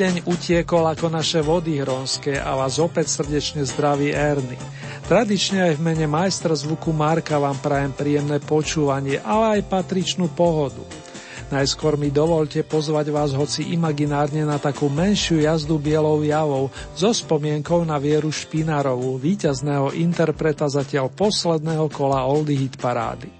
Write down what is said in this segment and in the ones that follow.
Týždeň utiekol ako naše vody hronské a vás opäť srdečne zdraví Erny. Tradične aj v mene majstra zvuku Marka vám prajem príjemné počúvanie, ale aj patričnú pohodu. Najskôr mi dovolte pozvať vás hoci imaginárne na takú menšiu jazdu bielou javou so spomienkou na Vieru Špinarovú, víťazného interpreta zatiaľ posledného kola Oldy Hit parády.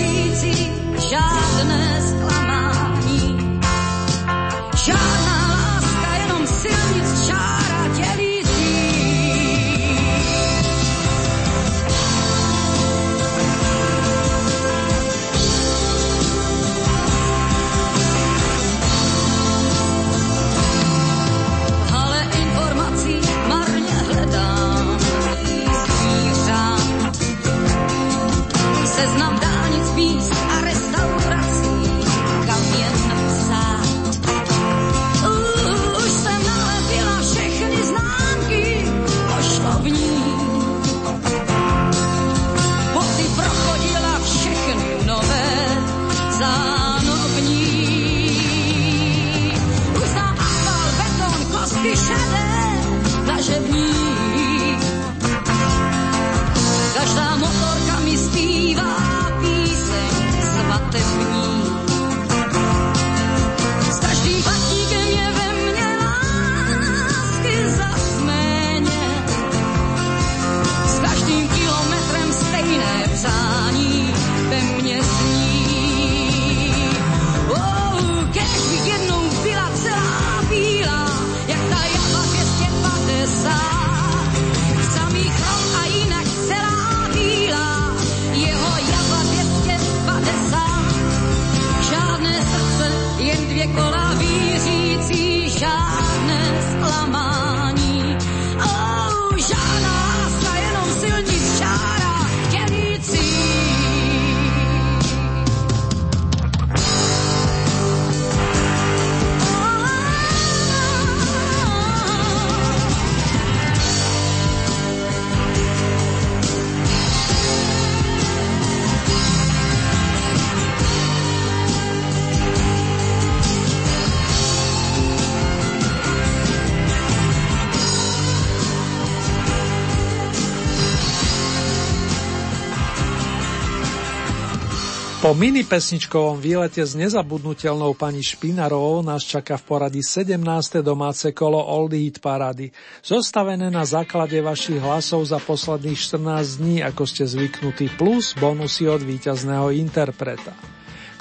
mini pesničkovom výlete s nezabudnutelnou pani Špinarovou nás čaká v poradí 17. domáce kolo Oldie Hit Parady, zostavené na základe vašich hlasov za posledných 14 dní, ako ste zvyknutí, plus bonusy od víťazného interpreta.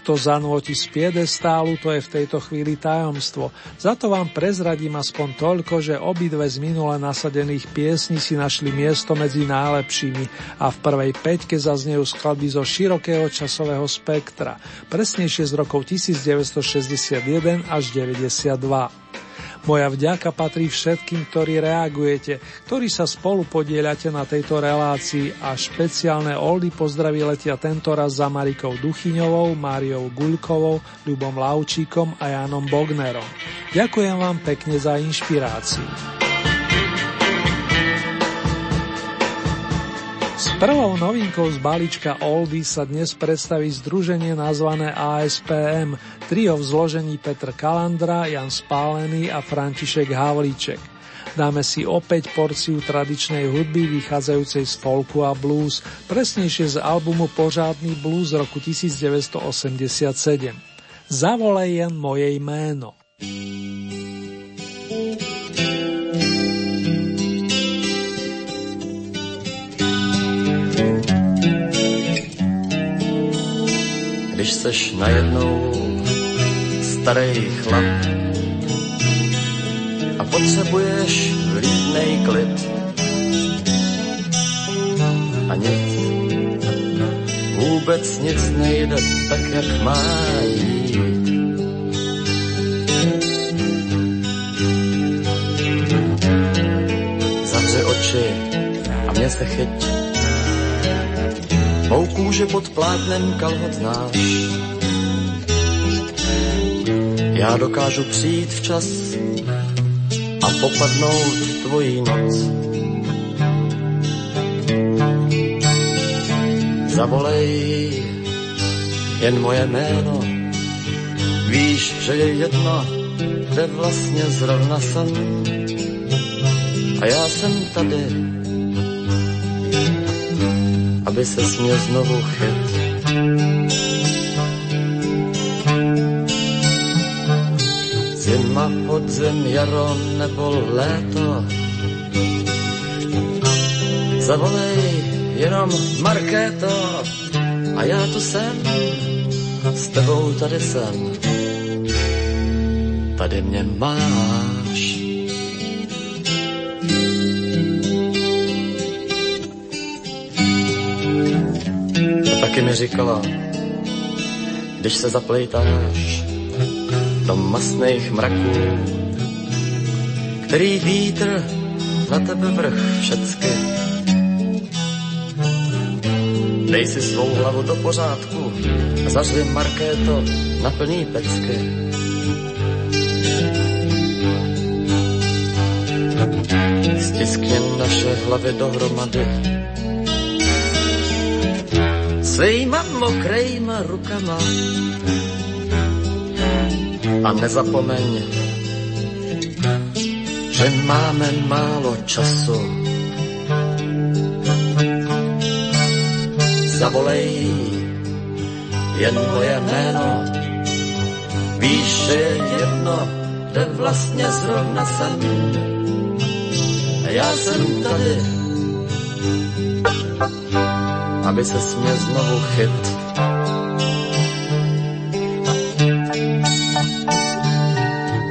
Kto zanúti z piedestálu, to je v tejto chvíli tajomstvo. Za to vám prezradím aspoň toľko, že obidve z minule nasadených piesní si našli miesto medzi najlepšími a v prvej peťke zaznejú skladby zo širokého časového spektra, presnejšie z rokov 1961 až 92. Moja vďaka patrí všetkým, ktorí reagujete, ktorí sa spolu podielate na tejto relácii a špeciálne oldy pozdraví letia tento raz za Marikou Duchyňovou, Máriou Guľkovou, Ľubom Laučíkom a Jánom Bognerom. Ďakujem vám pekne za inšpiráciu. Prvou novinkou z balíčka Oldy sa dnes predstaví združenie nazvané ASPM, trio v zložení Petr Kalandra, Jan Spálený a František Havlíček. Dáme si opäť porciu tradičnej hudby vychádzajúcej z folku a blues, presnejšie z albumu Pořádny blues roku 1987. Zavolej jen moje jméno. Když seš najednou starý chlap a potřebuješ vlídnej klid a nic, vůbec nic nejde tak, jak má jít. Zavři oči a mě se chyť Kůži pod plátnem kalhot znáš. Já dokážu přijít včas a popadnout tvojí noc. Zavolej jen moje jméno, víš, že je jedno, kde vlastně zrovna jsem. A já jsem tady, aby se mě znovu chyt. Zima, podzim, jaro nebo léto. Zavolej jenom Markéto a já tu jsem, s tebou tady jsem. Tady mě máš. Říkala, když se zaplejtáš do masných mraků, který vítr na tebe vrch všecky. Dej si svou hlavu do pořádku zařvi markéto na plný pecky. Stiskni naše hlavy dohromady svýma mokrejma rukama. A nezapomeň, že máme málo času. Zavolej jen moje jméno, víš, že je jedno, kde vlastně zrovna jsem. A já jsem tady, aby se mě znovu chyt.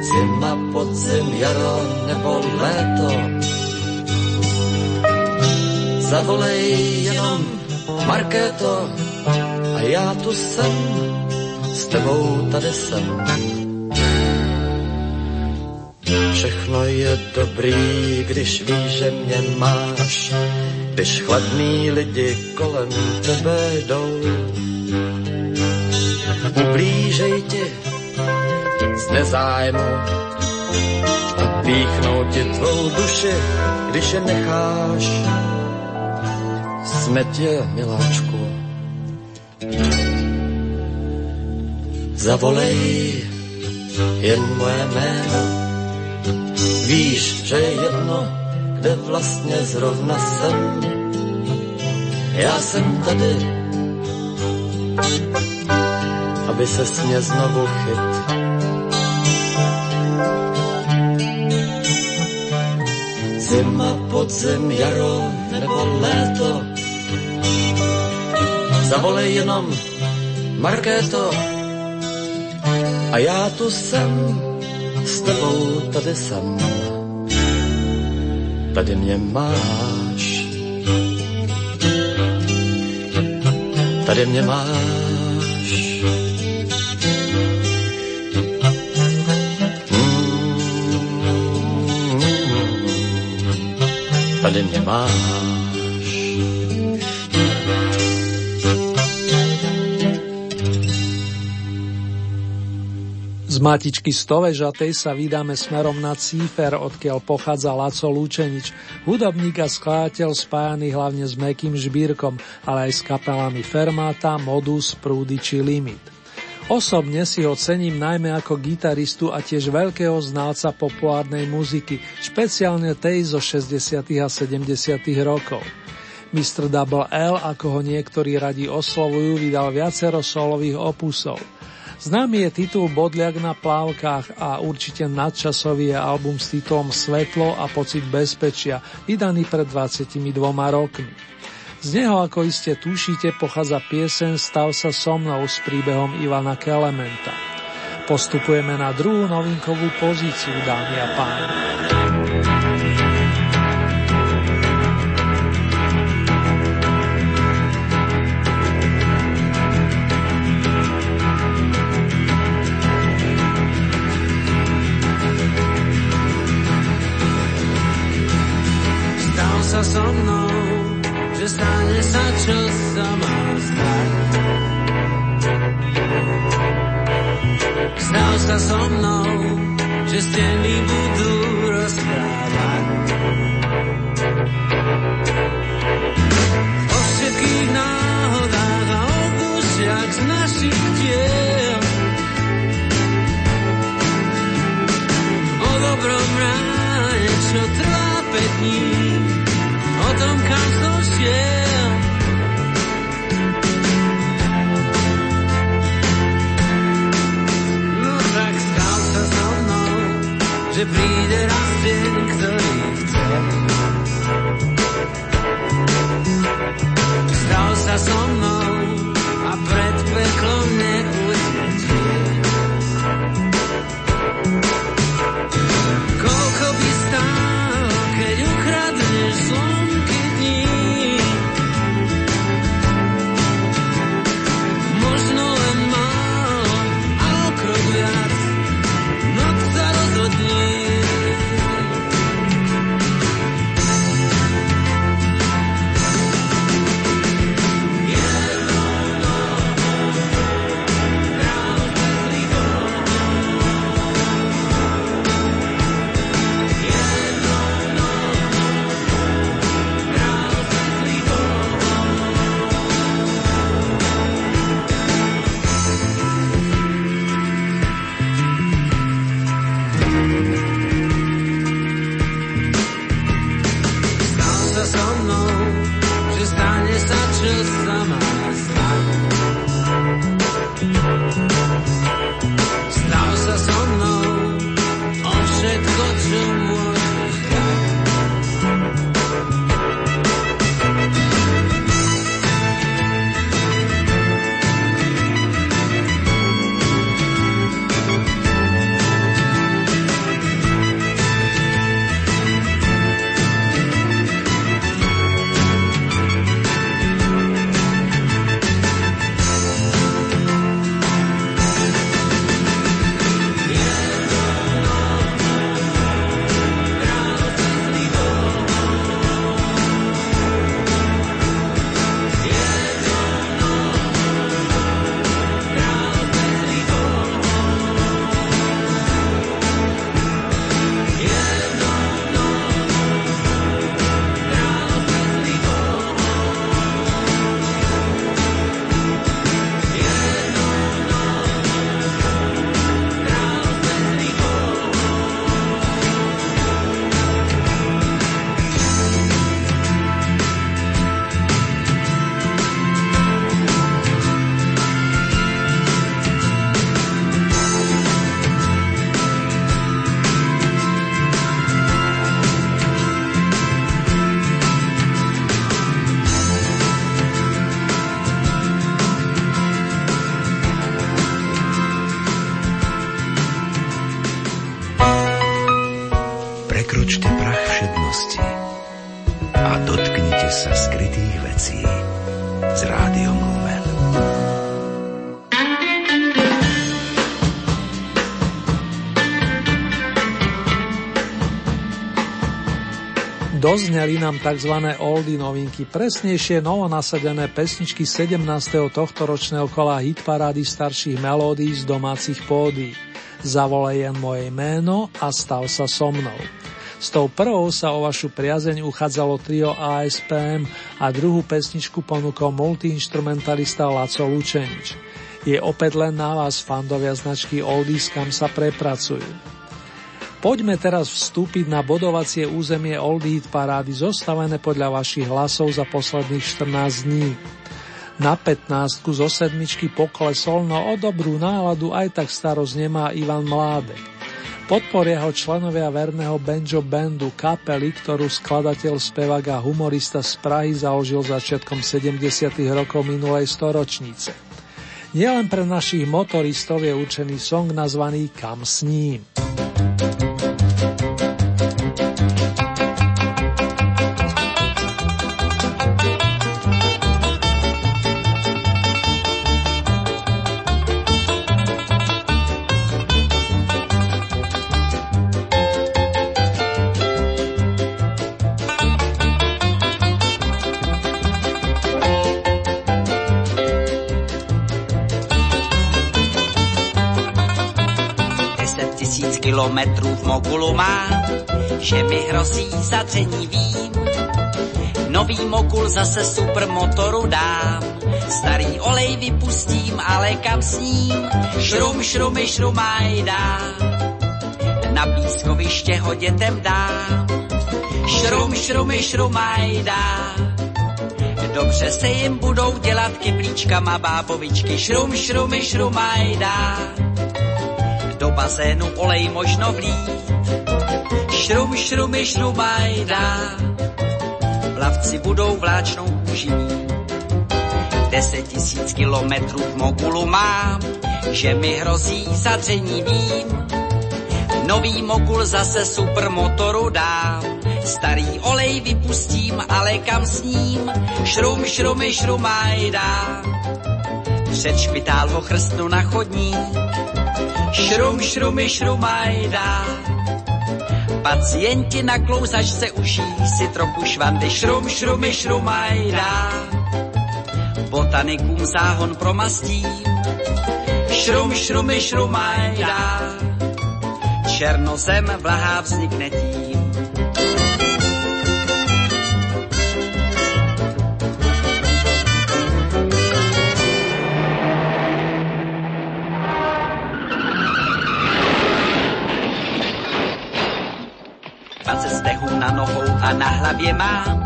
Zima, podzim, jaro nebo léto. Zavolej jenom Markéto a já tu jsem, s tebou tady jsem. Všechno je dobrý, když víš, že mě máš když chladní lidi kolem tebe jdou. Ublížej ti z nezájmu píchnou ti tvou duši, když je necháš. Smetě, miláčku, zavolej jen moje jméno. Víš, že je jedno, kde vlastně zrovna jsem. Já jsem tady, aby se mě znovu chyt. Zima, podzim, jaro nebo léto. Zavolej jenom Markéto A já tu jsem, s tebou tady jsem. Tady mě máš. Tady mě máš. Mm. Tady mě máš. Matičky Stovežatej sa vydáme smerom na Cífer, odkiaľ pochádza Laco Lúčenič, hudobník a skladateľ spájaný hlavne s Mekým Žbírkom, ale aj s kapelami Fermata, Modus, Prúdy či Limit. Osobne si ho cením najmä ako gitaristu a tiež veľkého znalca populárnej muziky, špeciálne tej zo 60. a 70. rokov. Mr. Double L, ako ho niektorí radi oslovujú, vydal viacero solových opusov – Známy je titul Bodliak na plávkach a určite nadčasový je album s titulom Svetlo a pocit bezpečia, vydaný pred 22 rokmi. Z neho, ako iste tušíte, pochádza piesen Stav sa so mnou s príbehom Ivana Kelementa. Postupujeme na druhú novinkovú pozíciu, dámy a páni. Sa so mnou, že stane sa, čo sa má stať. Stav sa so mnou, že steny budú rozprávať. O všetkých náhodách a o dušiach z našich tiel. O dobrom ráne, čo trvá 5 dní potom kam som šiel. No tak stal sa so mnou, že príde raz deň, ktorý chcel. Stal sa so mnou, Dozneli nám tzv. oldy novinky, presnejšie novonasadené pesničky 17. tohto ročného kola hitparády starších melódií z domácich pódy. Zavolej jen moje meno a stav sa so mnou. S tou prvou sa o vašu priazeň uchádzalo trio ASPM a druhú pesničku ponúkol multiinstrumentalista Laco Lučenič. Je opäť len na vás, fandovia značky Oldies, kam sa prepracujú. Poďme teraz vstúpiť na bodovacie územie Old Heat parády zostavené podľa vašich hlasov za posledných 14 dní. Na 15 zo sedmičky poklesol, no o dobrú náladu aj tak starosť nemá Ivan Mládek. Podporia ho členovia verného Benjo Bandu, kapely, ktorú skladateľ, spevák a humorista z Prahy založil začiatkom 70. rokov minulej storočnice. Nielen pre našich motoristov je určený song nazvaný Kam s ním. Kilometrů v Mogulu má, že mi hrozí zadření vím. Nový Mogul zase supermotoru dám, starý olej vypustím, ale kam s ním? Šrum, šrumy, šrumaj dám. Na pískoviště ho dětem dám, šrum, šrumy, šrumaj dám. Dobře se jim budou dělat kyblíčkama bábovičky, šrum, šrumy, šrumaj dám bazénu olej možno vlít. Šrum, šrumy, šrumajda, plavci budou vláčnou kůži Deset tisíc kilometrů v Mogulu mám, že mi hrozí zadření vím. Nový Mogul zase supermotoru dám, starý olej vypustím, ale kam s ním? Šrum, šrumy, šrumajda, před špitál ho chrstnu na chodník Šrum, šrumy, šrumajda. Pacienti na klouzačce uší si trochu švandy. Šrum, šrumy, šrumajda. Botanikům záhon promastím. Šrum, šrumy, šrumajda. Černozem vlahá vznikne tím. Na nohou a na hlavě mám.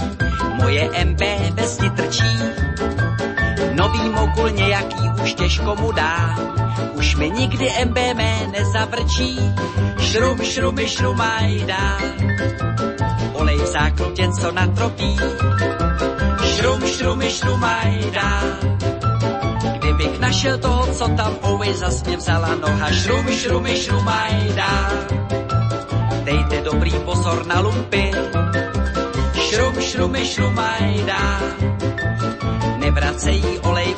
Moje MB bez trčí. Nový mogul nějaký už těžko mu dá. Už mi nikdy MB mé nezavrčí. Šrum, šrumy, šrumajda. Olej v záklutě, co natropí. Šrum, šrumy, šrumajda. Kdybych našel toho, co tam ouej, zas mě vzala noha. Šrum, šrumy, šrumajda dobrý pozor na lumpy. Šrum, šrumy, šrumajda, nevracejí olej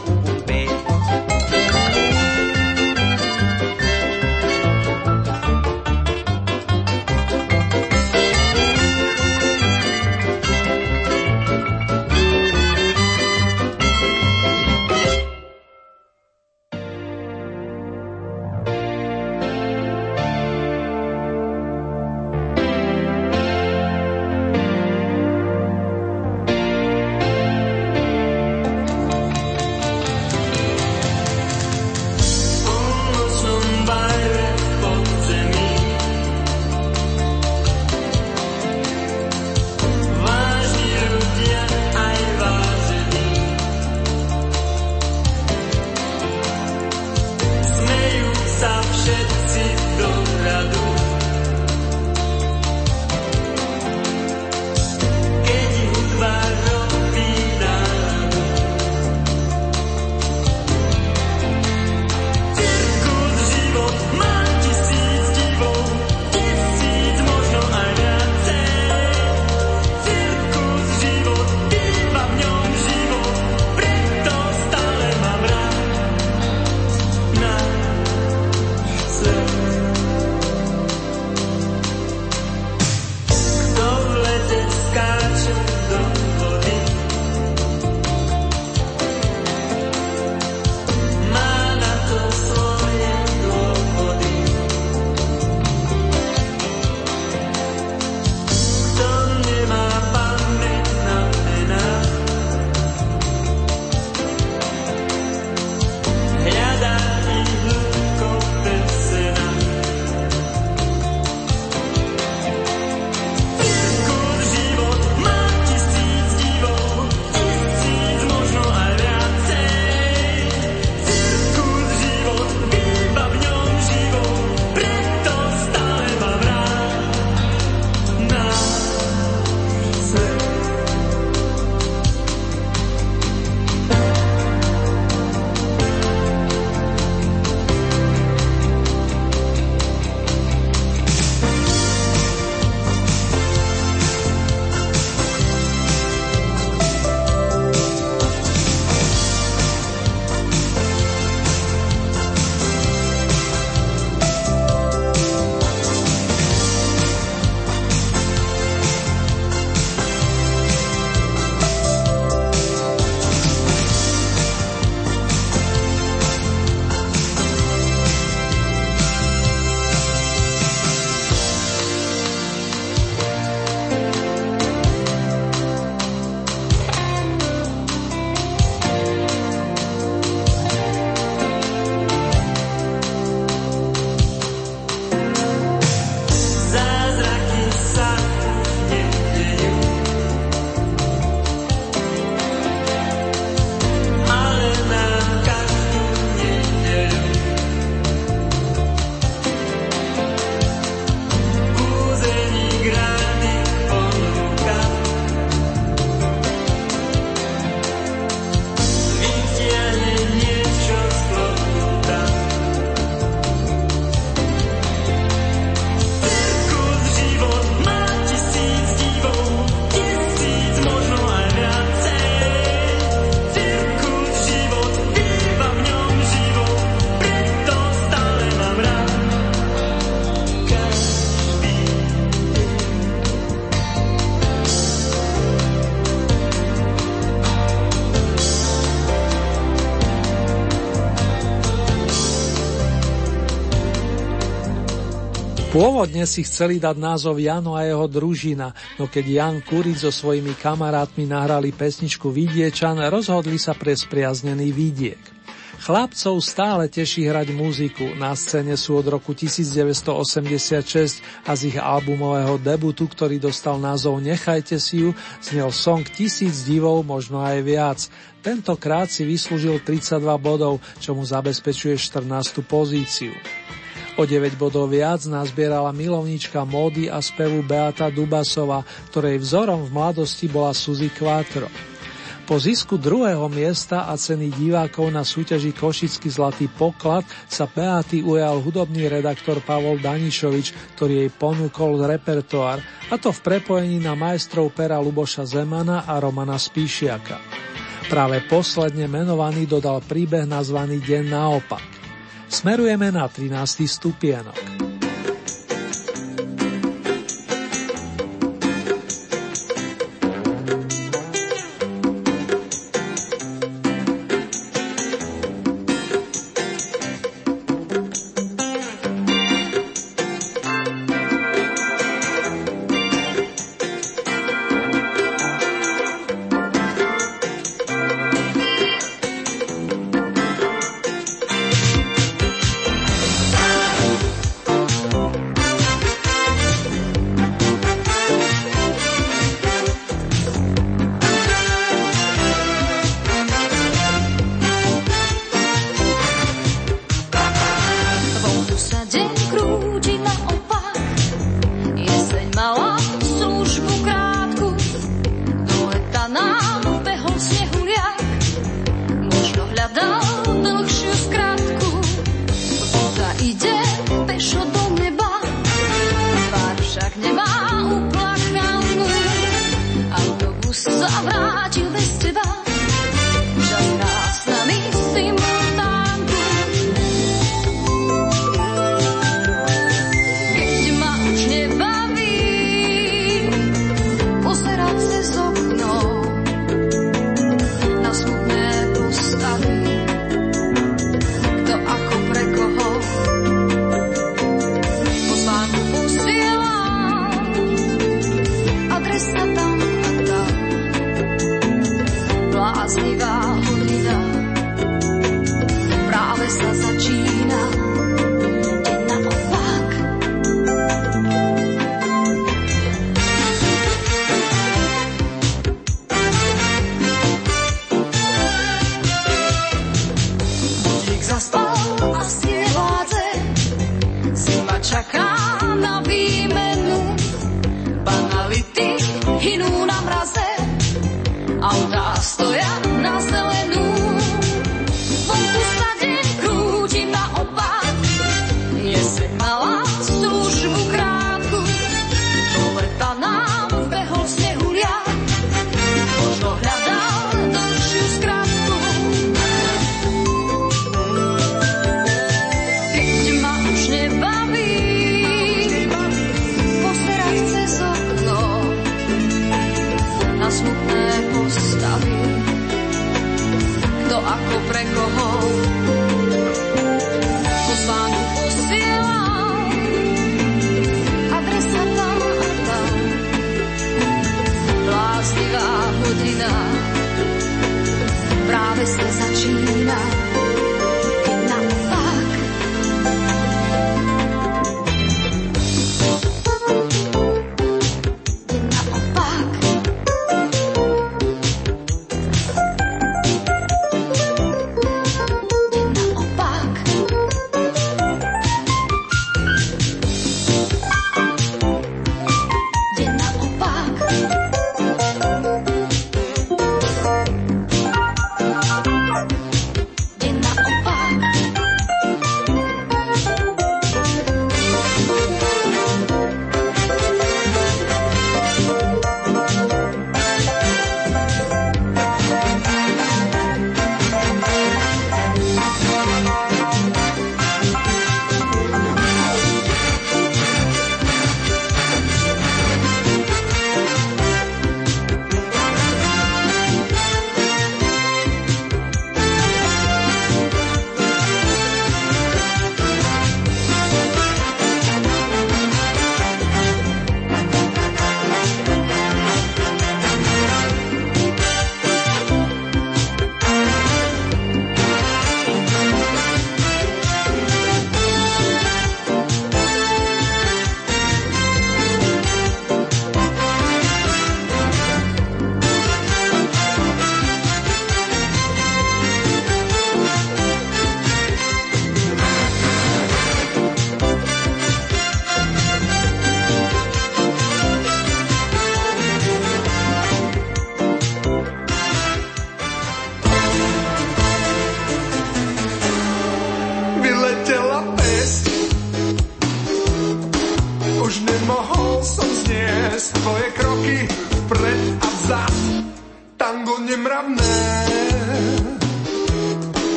Pôvodne si chceli dať názov Jano a jeho družina, no keď Jan Kuric so svojimi kamarátmi nahrali pesničku Vidiečan, rozhodli sa pre spriaznený vidiek. Chlapcov stále teší hrať muziku, na scéne sú od roku 1986 a z ich albumového debutu, ktorý dostal názov Nechajte si ju, znel song Tisíc divov, možno aj viac. Tentokrát si vyslúžil 32 bodov, čo mu zabezpečuje 14. pozíciu. O 9 bodov viac nazbierala milovníčka módy a spevu Beata Dubasova, ktorej vzorom v mladosti bola Suzy Quattro. Po zisku druhého miesta a ceny divákov na súťaži Košický zlatý poklad sa Beaty ujal hudobný redaktor Pavol Danišovič, ktorý jej ponúkol repertoár, a to v prepojení na majstrov pera Luboša Zemana a Romana Spíšiaka. Práve posledne menovaný dodal príbeh nazvaný Deň naopak. Smerujeme na 13. stupienok.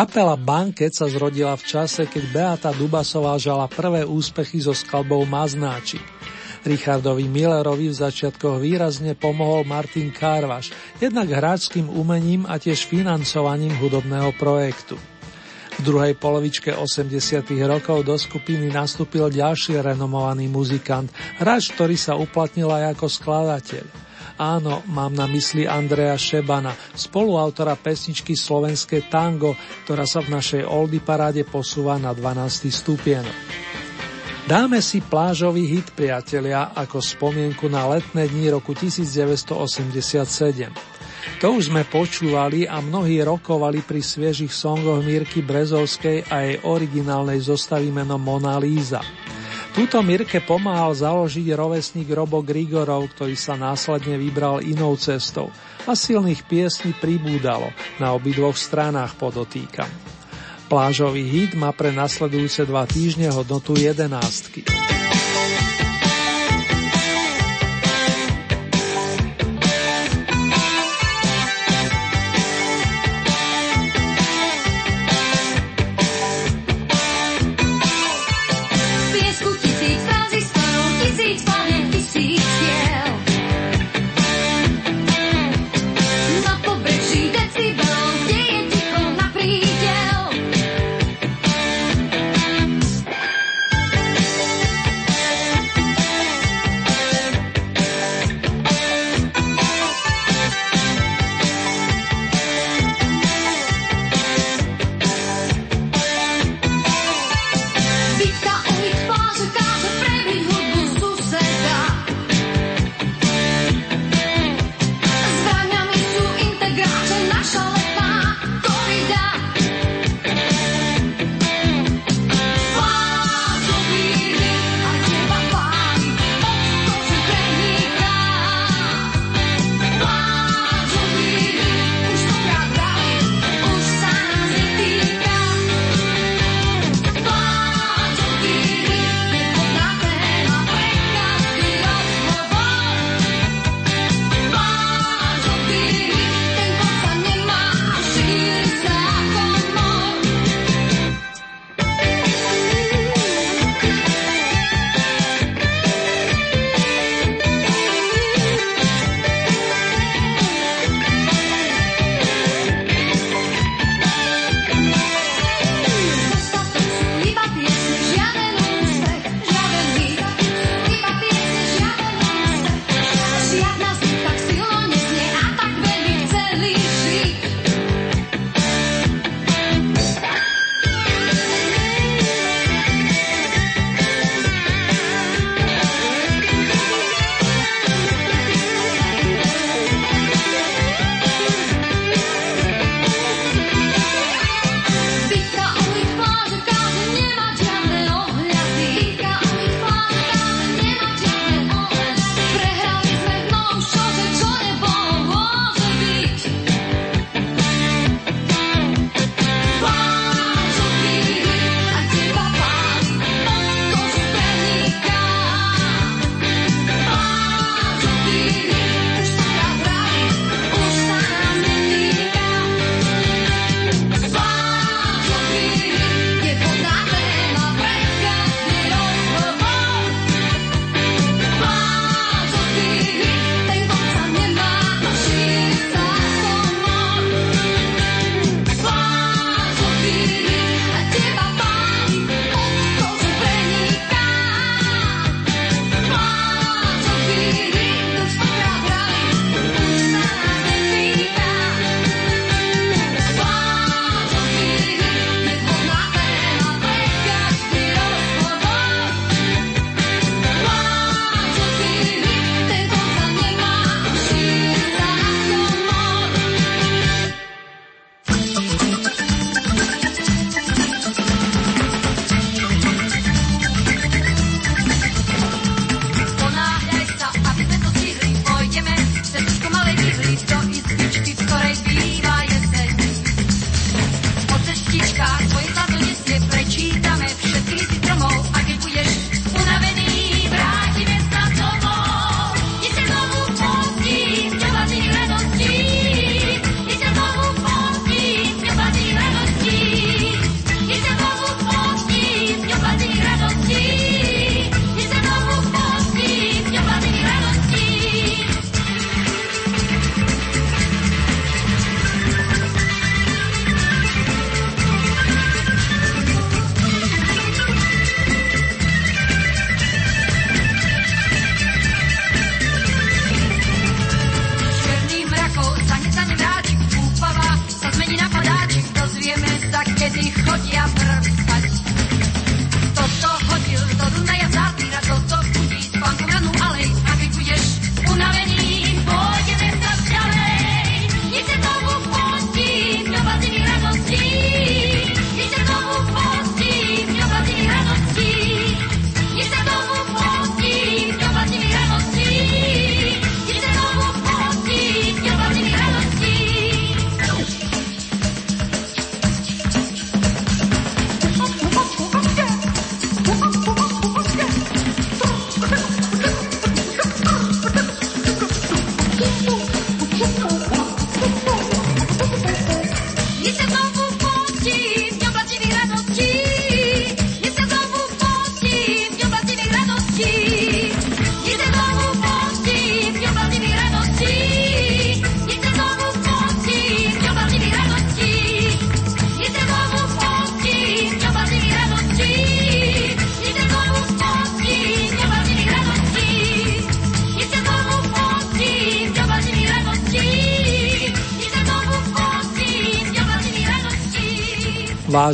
Kapela Banket sa zrodila v čase, keď Beata Dubasová žala prvé úspechy so skladbou Maznáči. Richardovi Millerovi v začiatkoch výrazne pomohol Martin Kárvaš, jednak hráčským umením a tiež financovaním hudobného projektu. V druhej polovičke 80. rokov do skupiny nastúpil ďalší renomovaný muzikant, hráč, ktorý sa uplatnil aj ako skladateľ. Áno, mám na mysli Andreja Šebana, spoluautora pesničky Slovenské tango, ktorá sa v našej Oldy paráde posúva na 12. stupienok. Dáme si plážový hit, priatelia, ako spomienku na letné dni roku 1987. To už sme počúvali a mnohí rokovali pri sviežich songoch Mirky Brezovskej a jej originálnej zostavy menom Mona Lisa. Túto Mirke pomáhal založiť rovesník Robo Grigorov, ktorý sa následne vybral inou cestou a silných piesní pribúdalo, na obidvoch stranách podotýkam. Plážový hit má pre nasledujúce dva týždne hodnotu jedenástky.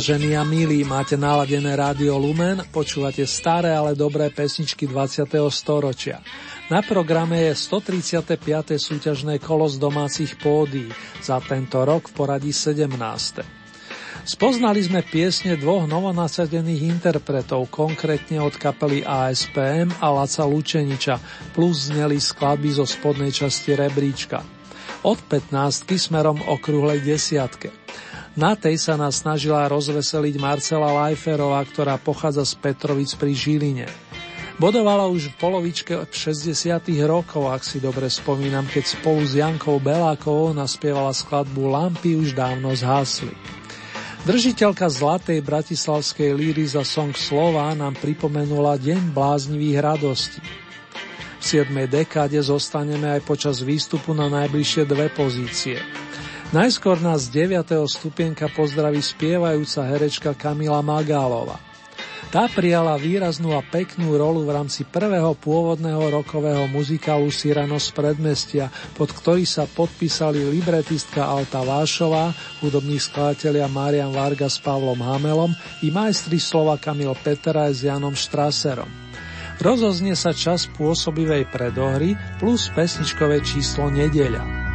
Vážení a milí, máte naladené rádio Lumen, počúvate staré, ale dobré pesničky 20. storočia. Na programe je 135. súťažné kolo z domácich pódií, za tento rok v poradí 17. Spoznali sme piesne dvoch novonasadených interpretov, konkrétne od kapely ASPM a Laca Lučeniča, plus zneli skladby zo spodnej časti rebríčka. Od 15 smerom okrúhlej desiatke. Na tej sa nás snažila rozveseliť Marcela Lajferová, ktorá pochádza z Petrovic pri Žiline. Bodovala už v polovičke 60. rokov, ak si dobre spomínam, keď spolu s Jankou Belákovou naspievala skladbu Lampy už dávno zhasli. Držiteľka zlatej bratislavskej líry za song Slova nám pripomenula Deň bláznivých radostí. V 7. dekáde zostaneme aj počas výstupu na najbližšie dve pozície. Najskôr nás z 9. stupienka pozdraví spievajúca herečka Kamila Magálova. Tá prijala výraznú a peknú rolu v rámci prvého pôvodného rokového muzikálu Sirano z predmestia, pod ktorý sa podpísali libretistka Alta Vášová, hudobní skladatelia Marian Varga s Pavlom Hamelom i majstri slova Kamil Petera s Janom Štraserom. Rozoznie sa čas pôsobivej predohry plus pesničkové číslo Nedeľa.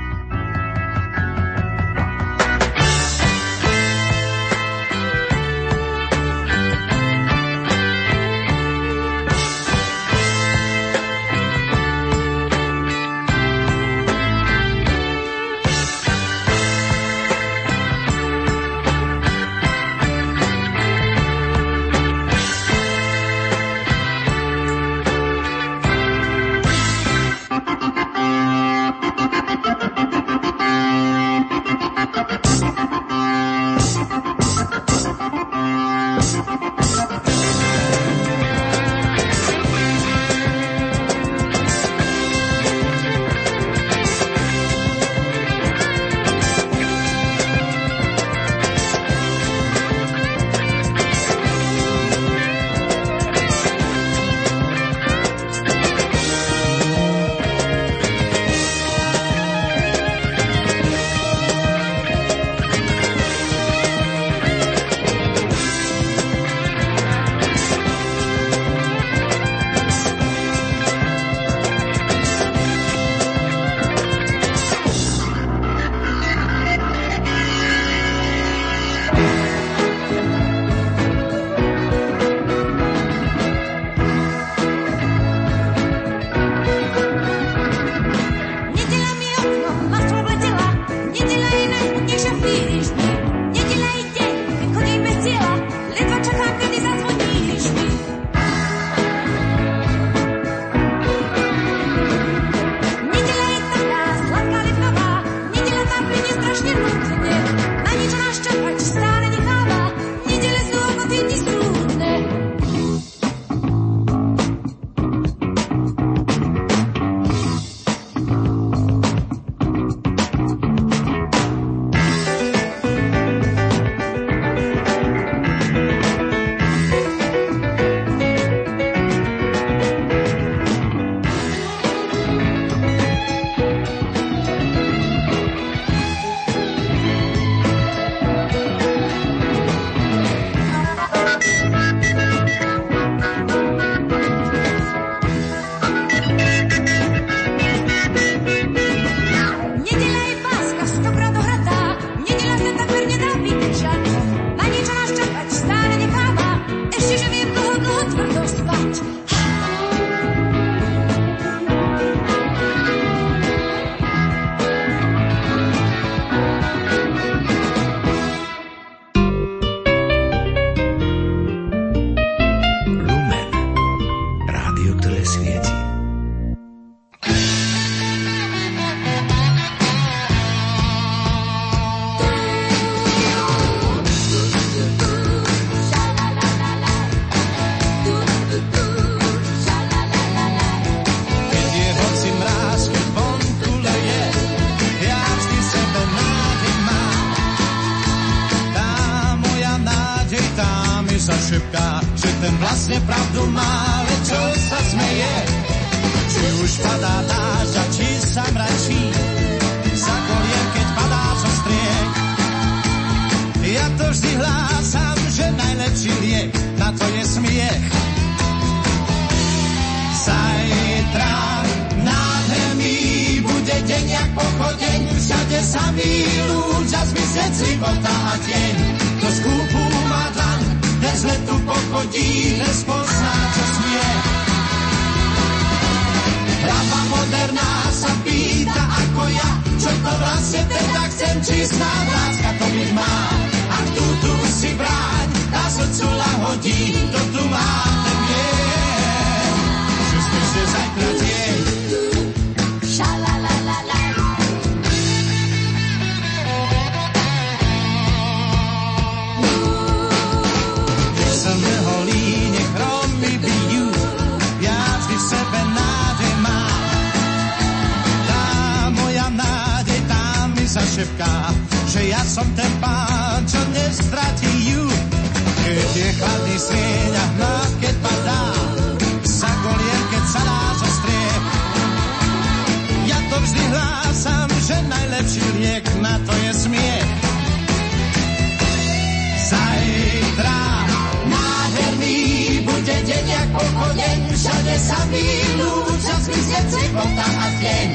Bude deň jak pochodeň, všade sa vylúča zmizne cipota a deň.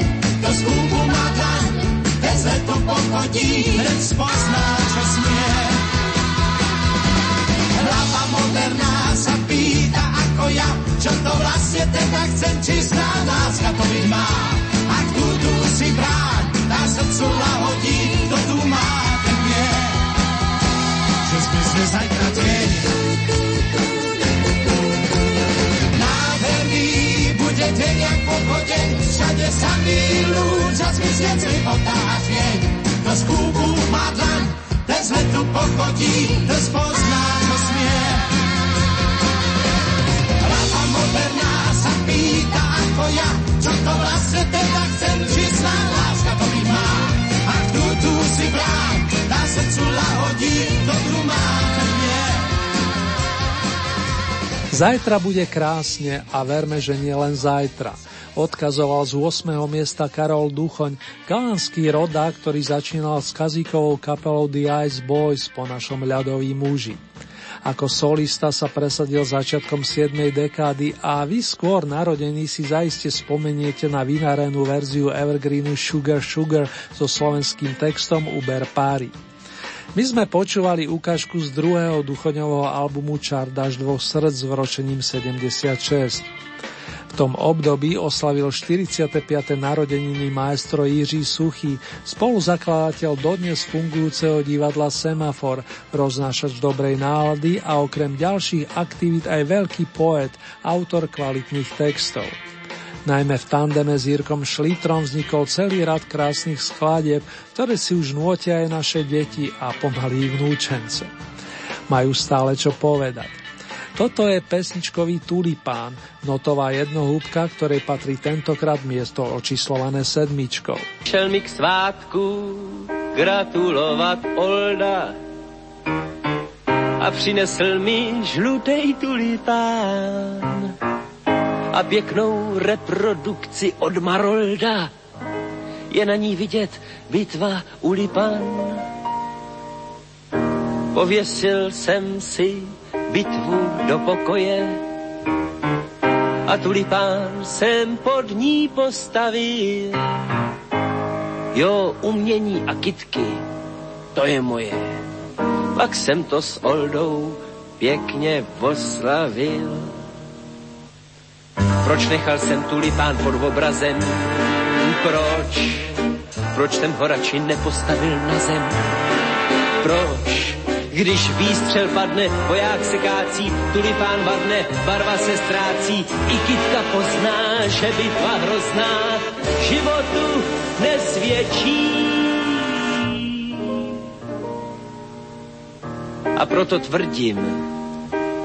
Do skúpu má dlaň, bez letu pochodí, hneď spozná, čo smie. Hlava moderná sa pýta ako ja, čo to vlastne teda chcem, či zná láska to byť má. Ak tu, si bráň, na srdcu lahodí, všade sa milú, čas myslieť života a tieň. To z kúbu má dlan, ten z letu pochodí, to spozná, čo smie. Hlava moderná sa pýta ako ja, čo to vlastne teda chcem, či zná láska to byť má. Ak tu, tu si bráň, na srdcu lahodí, tu má. Zajtra bude krásne a verme, že nie len zajtra. Odkazoval z 8. miesta Karol Duchoň, galanský rodák, ktorý začínal s kazíkovou kapelou The Ice Boys po našom ľadový muži. Ako solista sa presadil začiatkom 7. dekády a vy skôr narodení si zaiste spomeniete na vynarenú verziu Evergreenu Sugar Sugar so slovenským textom Uber Pári. My sme počúvali ukážku z druhého duchoňového albumu Čardaš dvoch srdc s vročením 76. V tom období oslavil 45. narodeniny maestro Jiří Suchý, spoluzakladateľ dodnes fungujúceho divadla Semafor, roznášač dobrej nálady a okrem ďalších aktivít aj veľký poet, autor kvalitných textov. Najmä v tandeme s Jirkom Šlitrom vznikol celý rad krásnych skladieb, ktoré si už nôtia aj naše deti a pomalí vnúčence. Majú stále čo povedať. Toto je pesničkový tulipán, notová jednohúbka, ktorej patrí tentokrát miesto očíslované sedmičkou. Šel mi k svátku gratulovat Olda a přinesl mi žlutej tulipán a pěknou reprodukci od Marolda. Je na ní vidět bitva ulipan. Pověsil jsem si bitvu do pokoje a tulipán jsem pod ní postavil. Jo, umění a kitky, to je moje. Pak jsem to s Oldou pěkně oslavil. Proč nechal jsem tulipán pod obrazem? Proč? Proč jsem ho radši nepostavil na zem? Proč? Když výstřel padne, voják se kácí, tulipán vadne, barva se ztrácí, i kytka pozná, že bitva hrozná životu nesvědčí. A proto tvrdím,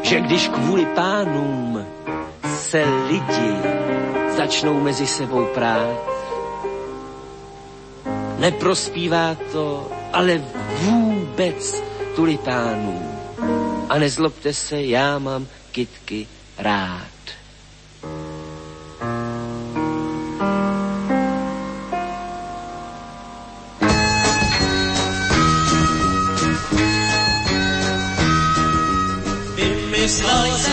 že když kvůli pánům se lidi začnou mezi sebou prát, neprospívá to, ale vůbec tulipánů. A nezlobte se, já mám kitky rád. Vymyslel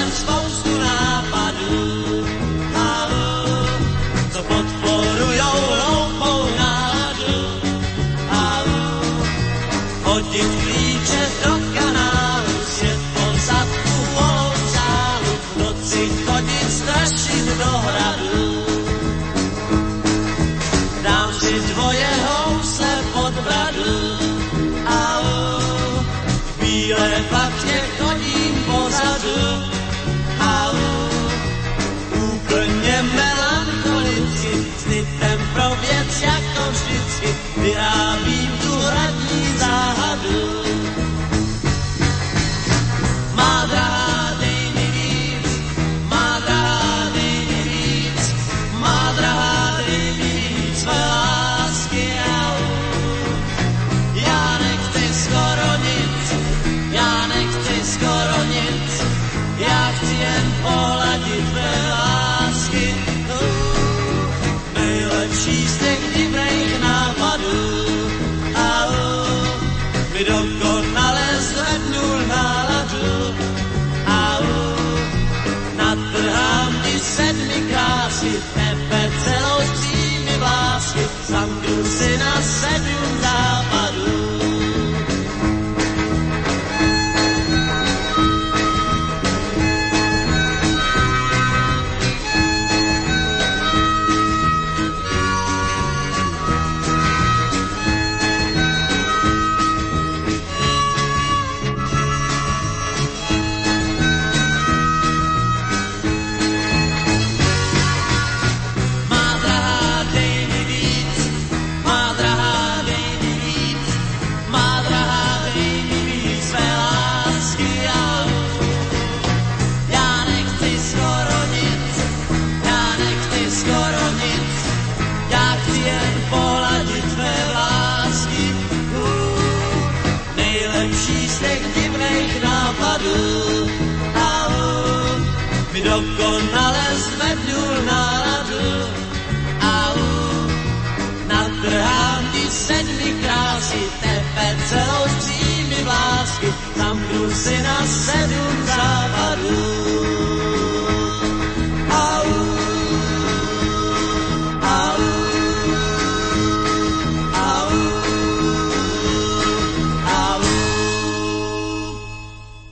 zamknu si na sedm západů.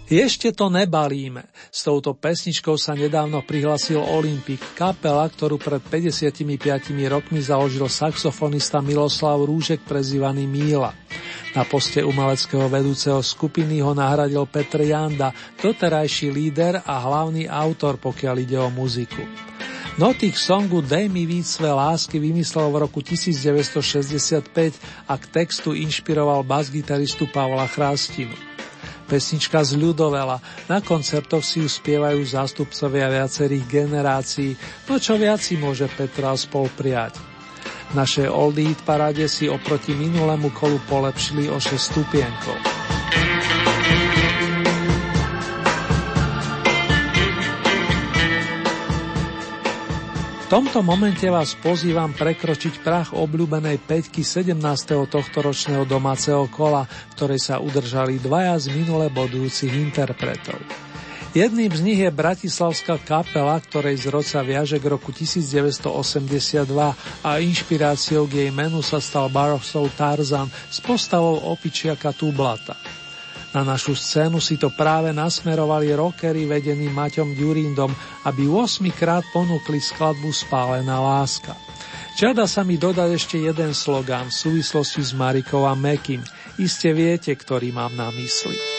Ešte to nebalíme. S touto pesničkou sa nedávno prihlasil Olympik, kapela, ktorú pred 55 rokmi založil saxofonista Miloslav Rúžek prezývaný Míla. Na poste umeleckého vedúceho skupiny ho nahradil Petr Janda, doterajší líder a hlavný autor, pokiaľ ide o muziku. Notik songu Dej mi víc své lásky vymyslel v roku 1965 a k textu inšpiroval basgitaristu Pavla Chrastinu. Pesnička z ľudovela, na koncertoch si ju spievajú zástupcovia viacerých generácií, no čo viac si môže Petra spol prijať. V našej Old Eat paráde si oproti minulému kolu polepšili o 6 stupienkov. V tomto momente vás pozývam prekročiť prach obľúbenej peťky 17. tohto ročného domáceho kola, v ktorej sa udržali dvaja z minule bodujúcich interpretov. Jedným z nich je bratislavská kapela, ktorej z roca viaže k roku 1982 a inšpiráciou k jej menu sa stal Barosov Tarzan s postavou opičiaka Tublata. Na našu scénu si to práve nasmerovali rockery vedení Maťom Ďurindom, aby 8 krát ponúkli skladbu Spálená láska. Žiada sa mi dodať ešte jeden slogán v súvislosti s Marikou a Mekim. Iste viete, ktorý mám na mysli.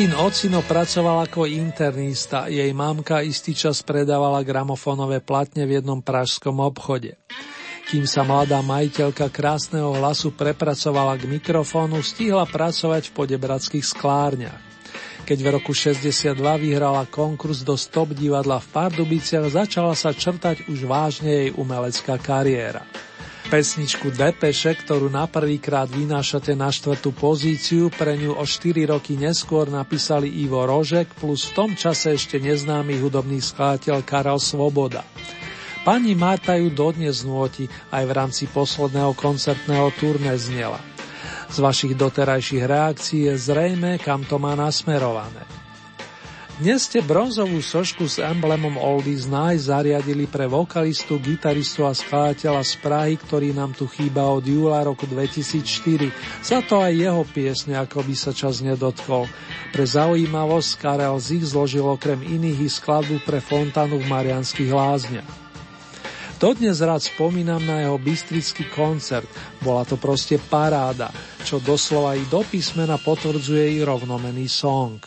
Martin Ocino pracoval ako internista, jej mamka istý čas predávala gramofónové platne v jednom pražskom obchode. Kým sa mladá majiteľka krásneho hlasu prepracovala k mikrofónu, stihla pracovať v podebradských sklárniach. Keď v roku 62 vyhrala konkurs do Stop divadla v Pardubiciach, začala sa črtať už vážne jej umelecká kariéra. Pesničku Depeše, ktorú na prvýkrát vynášate na štvrtú pozíciu, pre ňu o 4 roky neskôr napísali Ivo Rožek plus v tom čase ešte neznámy hudobný skladateľ Karel Svoboda. Pani Marta ju dodnes nôti, aj v rámci posledného koncertného turné znela. Z vašich doterajších reakcií je zrejme, kam to má nasmerované. Dnes ste bronzovú sošku s emblemom Oldies Night zariadili pre vokalistu, gitaristu a skladateľa z Prahy, ktorý nám tu chýba od júla roku 2004. Za to aj jeho piesne, ako by sa čas nedotkol. Pre zaujímavosť Karel Zich zložil okrem iných i skladbu pre fontánu v Marianských lázniach. Dodnes rád spomínam na jeho bystrický koncert. Bola to proste paráda, čo doslova i do písmena potvrdzuje i rovnomený song.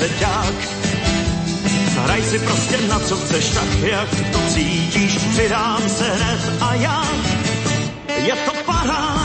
Kazeťák. Hraj si prostě na co chceš, tak jak to cítíš. Přidám se hned a já. Je to paráda,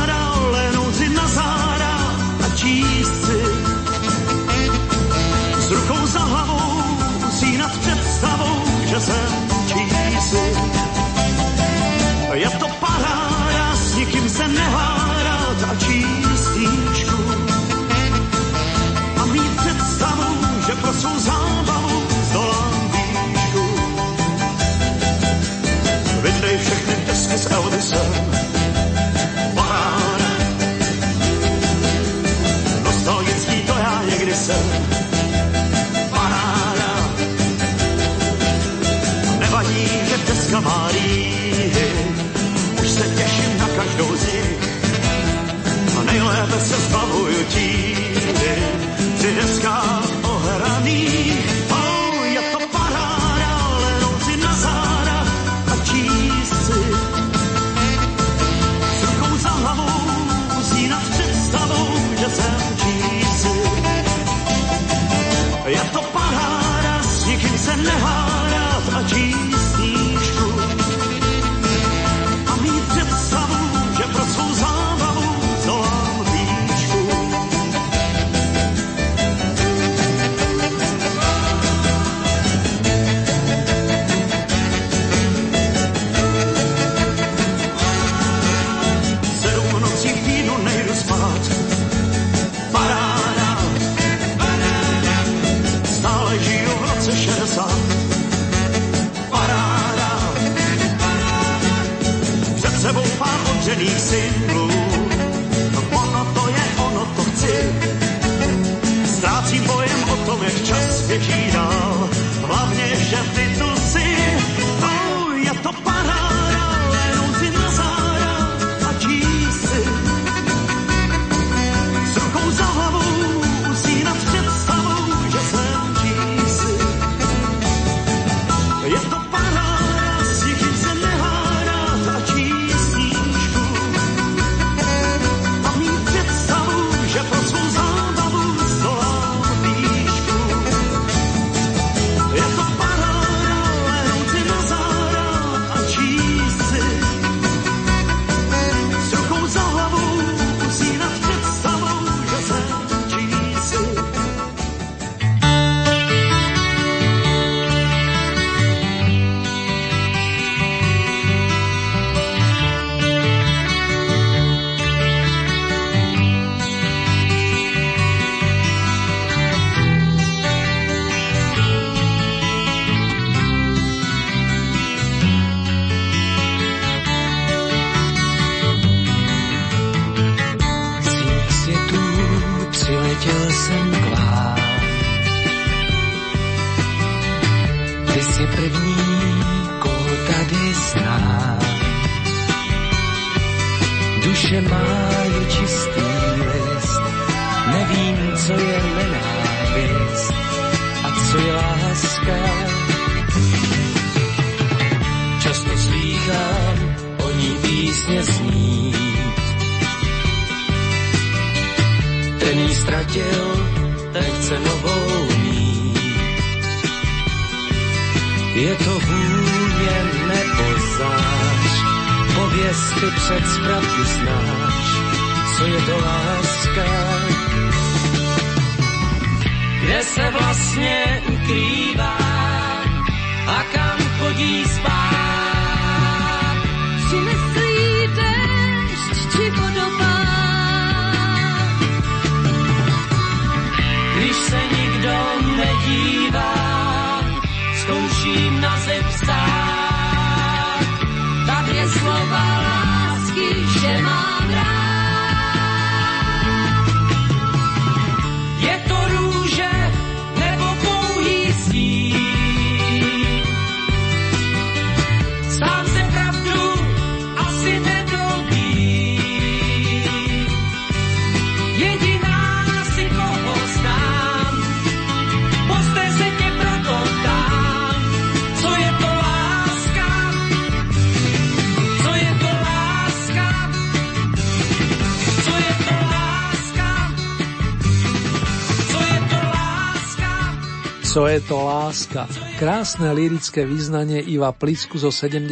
Co je to láska? Krásne lirické význanie Iva Plicku zo 70.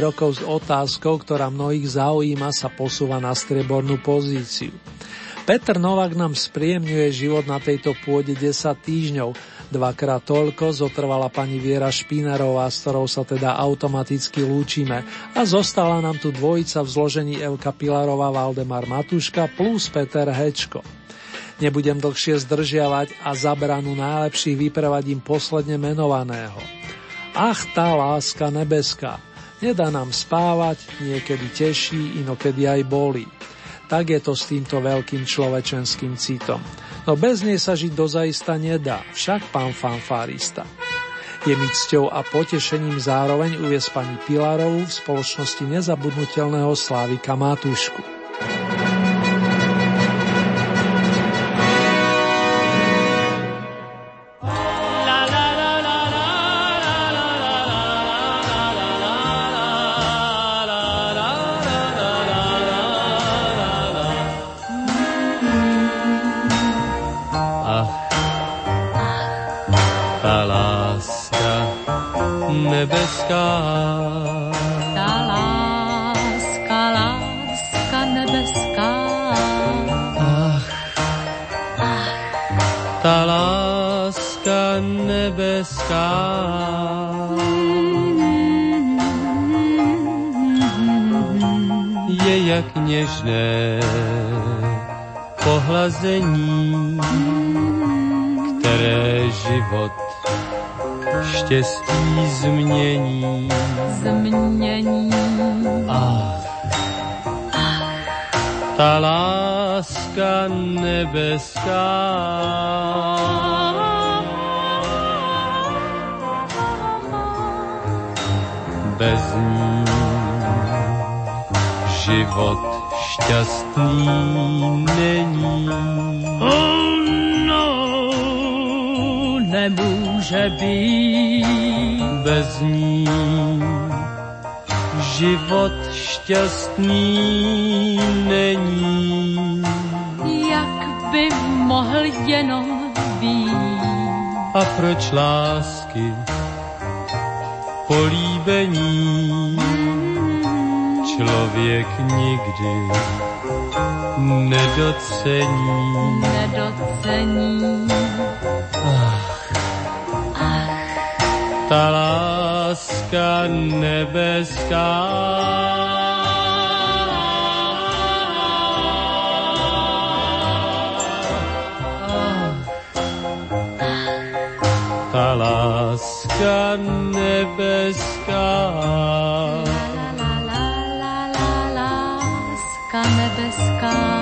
rokov s otázkou, ktorá mnohých zaujíma, sa posúva na striebornú pozíciu. Peter Novak nám spriemňuje život na tejto pôde 10 týždňov. Dvakrát toľko zotrvala pani Viera Špinarová, s ktorou sa teda automaticky lúčime. A zostala nám tu dvojica v zložení Elka Pilarová Valdemar Matuška plus Peter Hečko. Nebudem dlhšie zdržiavať a zabranu najlepší vyprevadím posledne menovaného. Ach, tá láska nebeská, nedá nám spávať, niekedy teší, inokedy aj boli. Tak je to s týmto veľkým človečenským citom. No bez nej sa žiť dozaista nedá, však pán fanfárista. Je mi cťou a potešením zároveň uviesť pani Pilarovú v spoločnosti nezabudnutelného Slávika Matúšku. Šťastný není. Jak by mohl jenom být? A proč lásky políbení člověk nikdy nedocení. Nedocení. Ach, ach. Ta láska nebeská láska nebeská.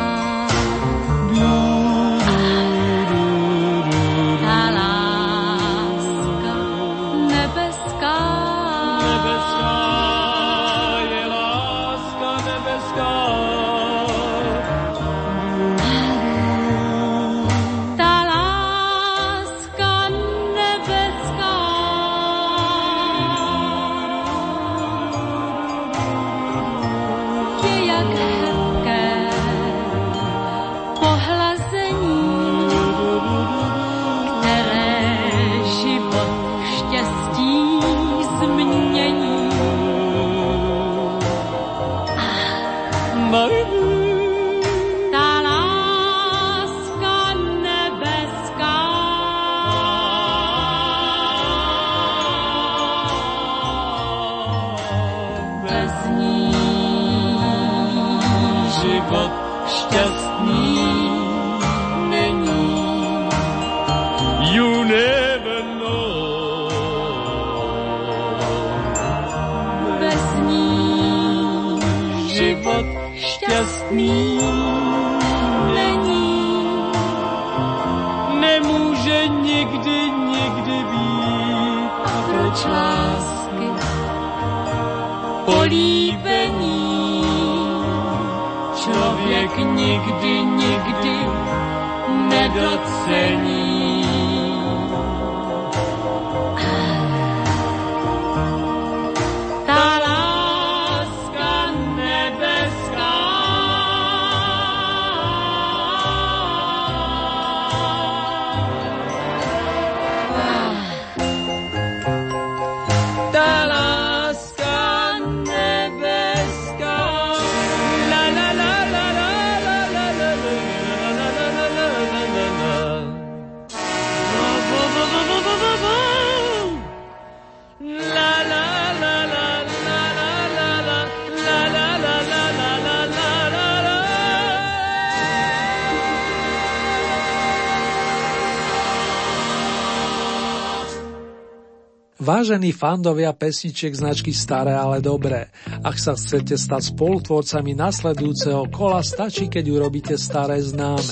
Vážení fandovia pesničiek značky Staré, ale dobré. Ak sa chcete stať spolutvorcami nasledujúceho kola, stačí, keď urobíte staré známe.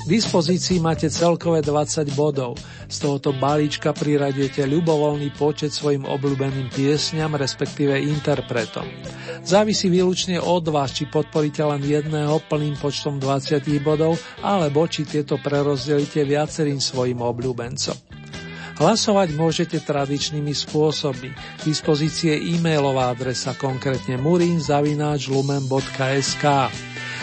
V dispozícii máte celkové 20 bodov. Z tohoto balíčka priradujete ľubovoľný počet svojim obľúbeným piesňam, respektíve interpretom. Závisí výlučne od vás, či podporíte len jedného plným počtom 20 bodov, alebo či tieto prerozdelíte viacerým svojim obľúbencom. Hlasovať môžete tradičnými spôsobmi. K dispozície e-mailová adresa konkrétne murinzavináčlumen.sk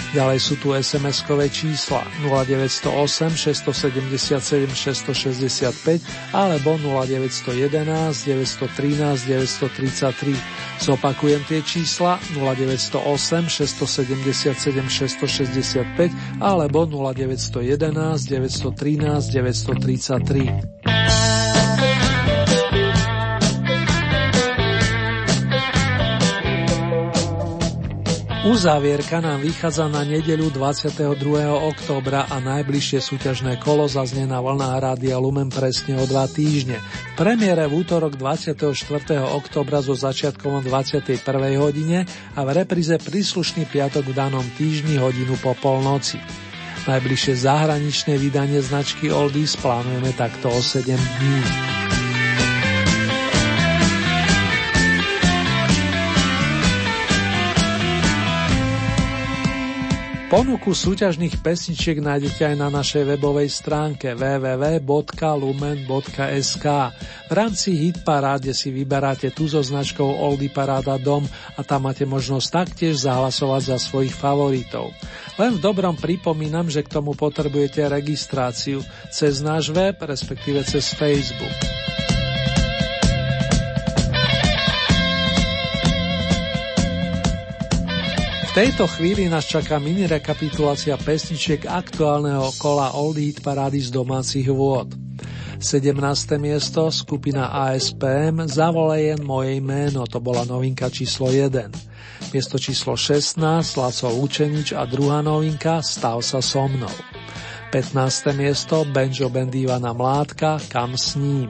Ďalej sú tu SMS-kové čísla 0908 677 665 alebo 0911 913 933. Zopakujem tie čísla 0908 677 665 alebo 0911 913 933. Uzávierka nám vychádza na nedeľu 22. októbra a najbližšie súťažné kolo zaznie na vlná Rádia Lumen presne o dva týždne. Premiére v útorok 24. októbra so začiatkom o 21. hodine a v repríze príslušný piatok v danom týždni hodinu po polnoci. Najbližšie zahraničné vydanie značky Oldies plánujeme takto o 7 dní. Ponuku súťažných pesničiek nájdete aj na našej webovej stránke www.lumen.sk. V rámci Hitparáde si vyberáte tú so značkou Oldy Paráda Dom a tam máte možnosť taktiež zahlasovať za svojich favoritov. Len v dobrom pripomínam, že k tomu potrebujete registráciu cez náš web, respektíve cez Facebook. Tejto chvíli nás čaká mini rekapitulácia pesničiek aktuálneho kola Old Hit parády z domácich vôd. 17. miesto skupina ASPM Zavolejen moje meno, to bola novinka číslo 1. Miesto číslo 16 Laco Lučenič a druhá novinka Stav sa so mnou. 15. miesto Benjo Band Ivana Mládka Kam s ním.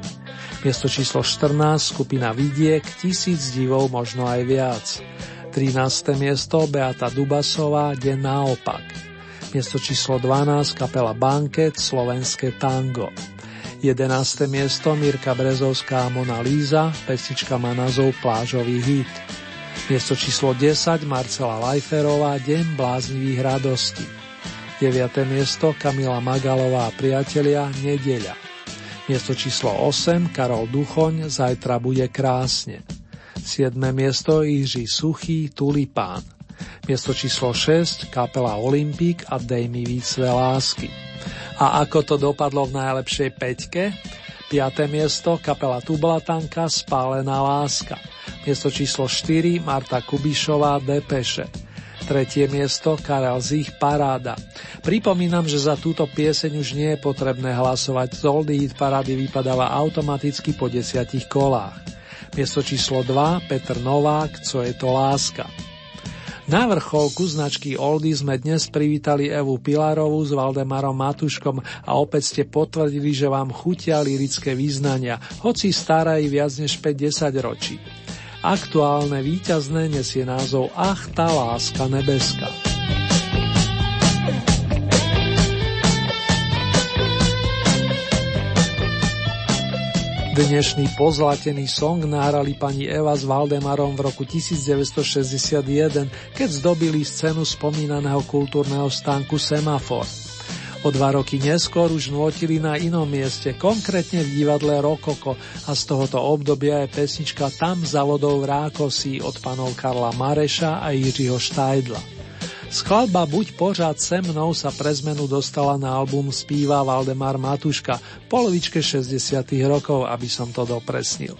Miesto číslo 14 skupina Vidiek Tisíc divov možno aj viac. 13. miesto Beata Dubasová Deň naopak. Miesto číslo 12 kapela Banket Slovenské tango. 11. miesto Mirka Brezovská Mona Líza, pesnička má názov Plážový hit. Miesto číslo 10 Marcela Lajferová Deň bláznivých radostí. 9. miesto Kamila Magalová a priatelia Nedeľa. Miesto číslo 8 Karol Duchoň Zajtra bude krásne. 7. miesto Jiří Suchý Tulipán. Miesto číslo 6 kapela Olympik a Dej mi víc lásky. A ako to dopadlo v najlepšej peťke? 5. miesto kapela Tublatanka Spálená láska. Miesto číslo 4 Marta Kubišová Depeše. Tretie miesto Karel Zich Paráda. Pripomínam, že za túto pieseň už nie je potrebné hlasovať. Z Oldie Hit Parády vypadáva automaticky po desiatich kolách. Miesto číslo 2 Petr Novák, Co je to láska. Na vrcholku značky Oldy sme dnes privítali Evu Pilarovú s Valdemarom Matuškom a opäť ste potvrdili, že vám chutia lirické význania, hoci staré viac než 50 ročí. Aktuálne víťazné nesie názov Ach, tá láska nebeská. Dnešný pozlatený song nahrali pani Eva s Valdemarom v roku 1961, keď zdobili scénu spomínaného kultúrneho stánku Semafor. O dva roky neskôr už nôtili na inom mieste, konkrétne v divadle Rokoko a z tohoto obdobia je pesnička Tam za vodou Rákosí od panov Karla Mareša a Jiřího Štajdla. Skladba Buď pořád se mnou sa pre zmenu dostala na album Spíva Valdemar Matuška v polovičke 60 rokov, aby som to dopresnil.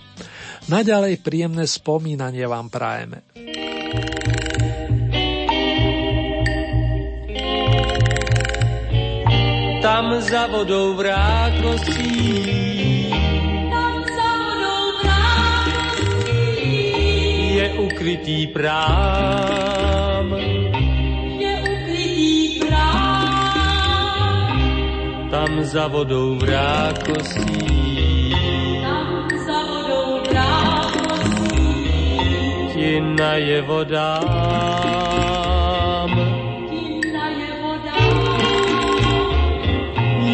Naďalej príjemné spomínanie vám prajeme. Tam za vodou v rákosí je ukrytý prám. Tam za vodou v rákosí. Tam za vodou v rákosí. Ti naje vodám.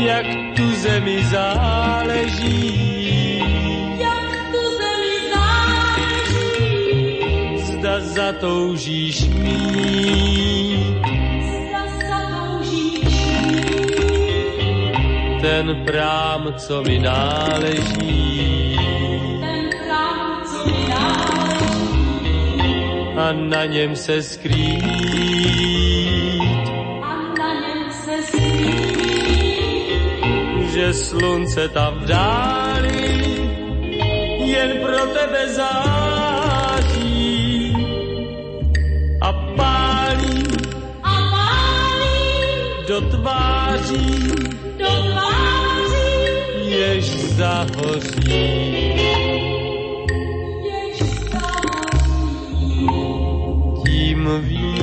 jak tu zemi záleží. Jak tu zemi záleží. Zda zatoužíš mít. Ten prám, co mi náleží. Ten prám, co mi náleží. A na něm se skrýt. A na něm se skrýt. Že slunce tam v dáli jen pro tebe září a pálí A pálí do tváří, do tváří. Zahoří. Tím víc.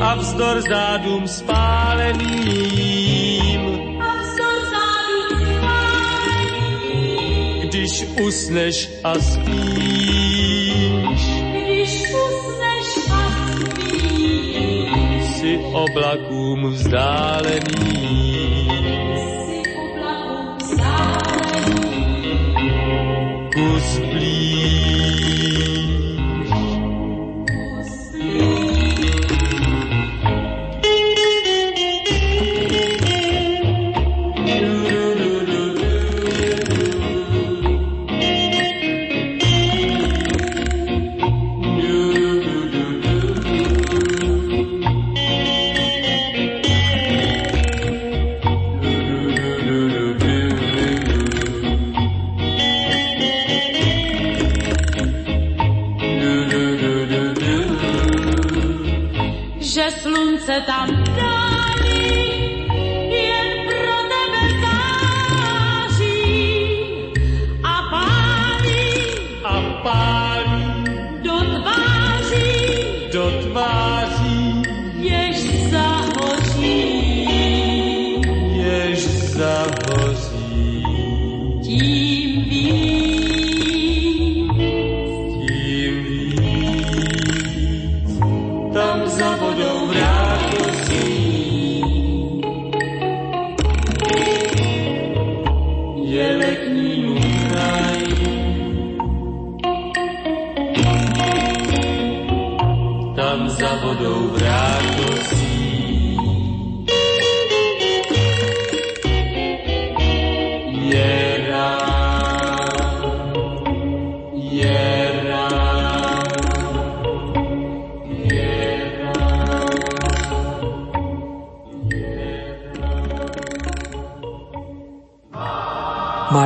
A vzdor zádům spáleným, když usneš a spíš, spíš. si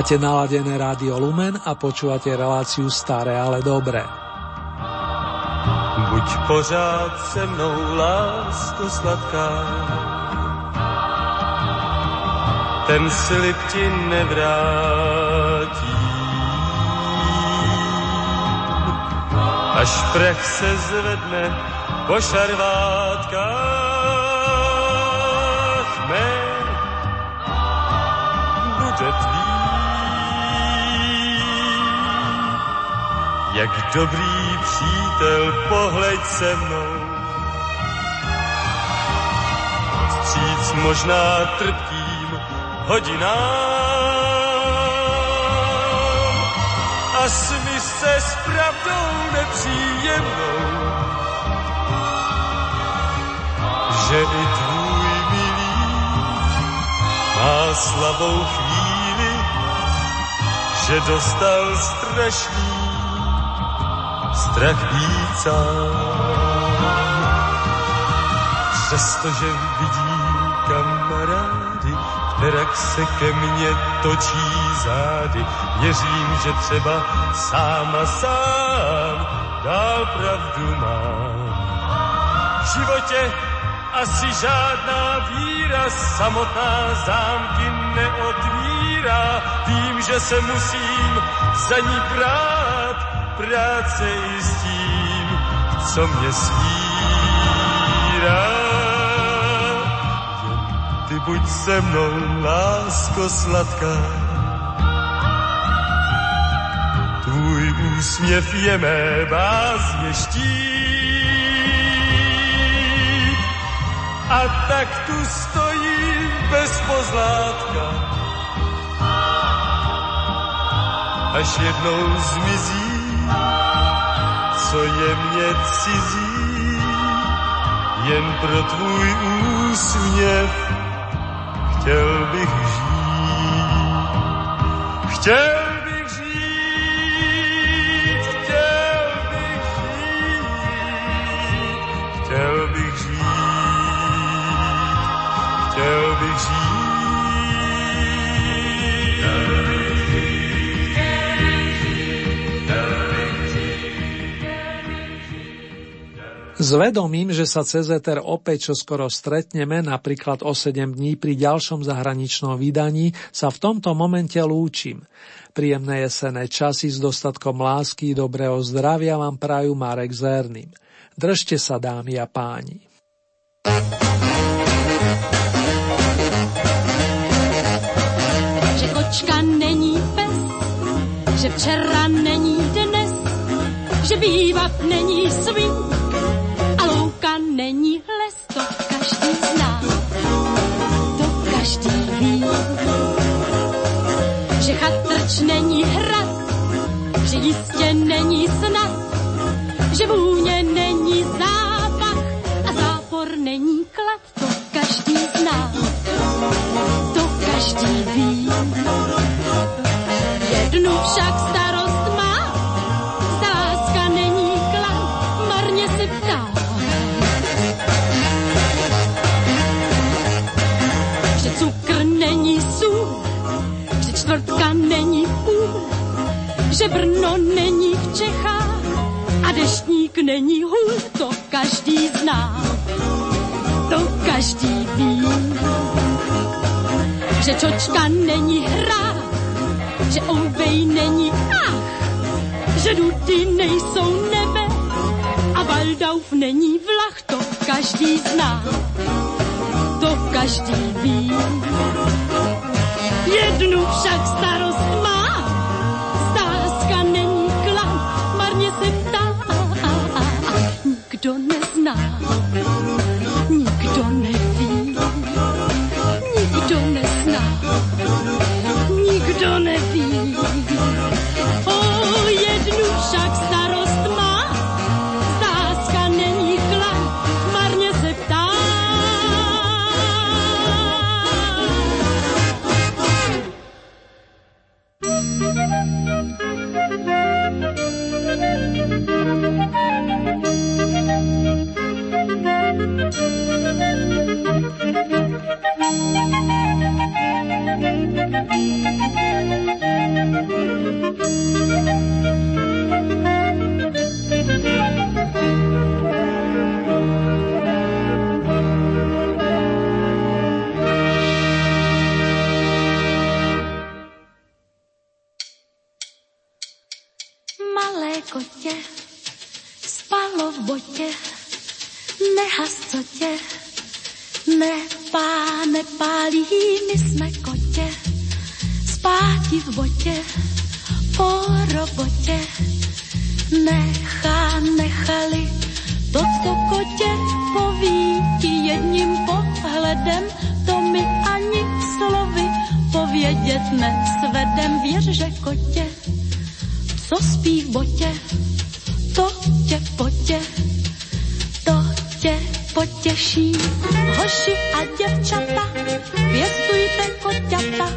Máte naladené rádio Lumen a počúvate reláciu Staré, ale dobré. Buď pořád se mnou, lásko sladká, ten slib ti nevrátí. Až prach se zvedne po šarvátkách Jak dobrý přítel, pohleď se mnou. Vstříc možná trpkým hodinám a smysl se s pravdou nepříjemnou, že i tvůj milý má slabou chvíli, že dostal strašný sám. Přestože vidím kamarády, kterak se ke mně točí zády, věřím, že třeba sám a sám dál pravdu mám. V životě asi žádná víra samotná zámky neotvírá. Vím, že se musím za ní brát, práce i s tím, co mě stírá. Ty buď se mnou, lásko sladká. Tvůj úsměv je mé bázně. A tak tu stojím bez pozlátka, až jednou zmizí co je mne cizí, jen pro tvůj úsměv chtěl bych žít. Chtěl Zvedomím, že sa cez Eter opäť čoskoro stretneme, napríklad o 7 dní pri ďalšom zahraničnom vydaní, sa v tomto momente lúčim. Príjemné jesené časy s dostatkom lásky, dobrého zdravia vám prajú Marek zerný. Držte sa, dámy a páni. Že kočka není pes, že včera není dnes, že bývat není svým っちゃった」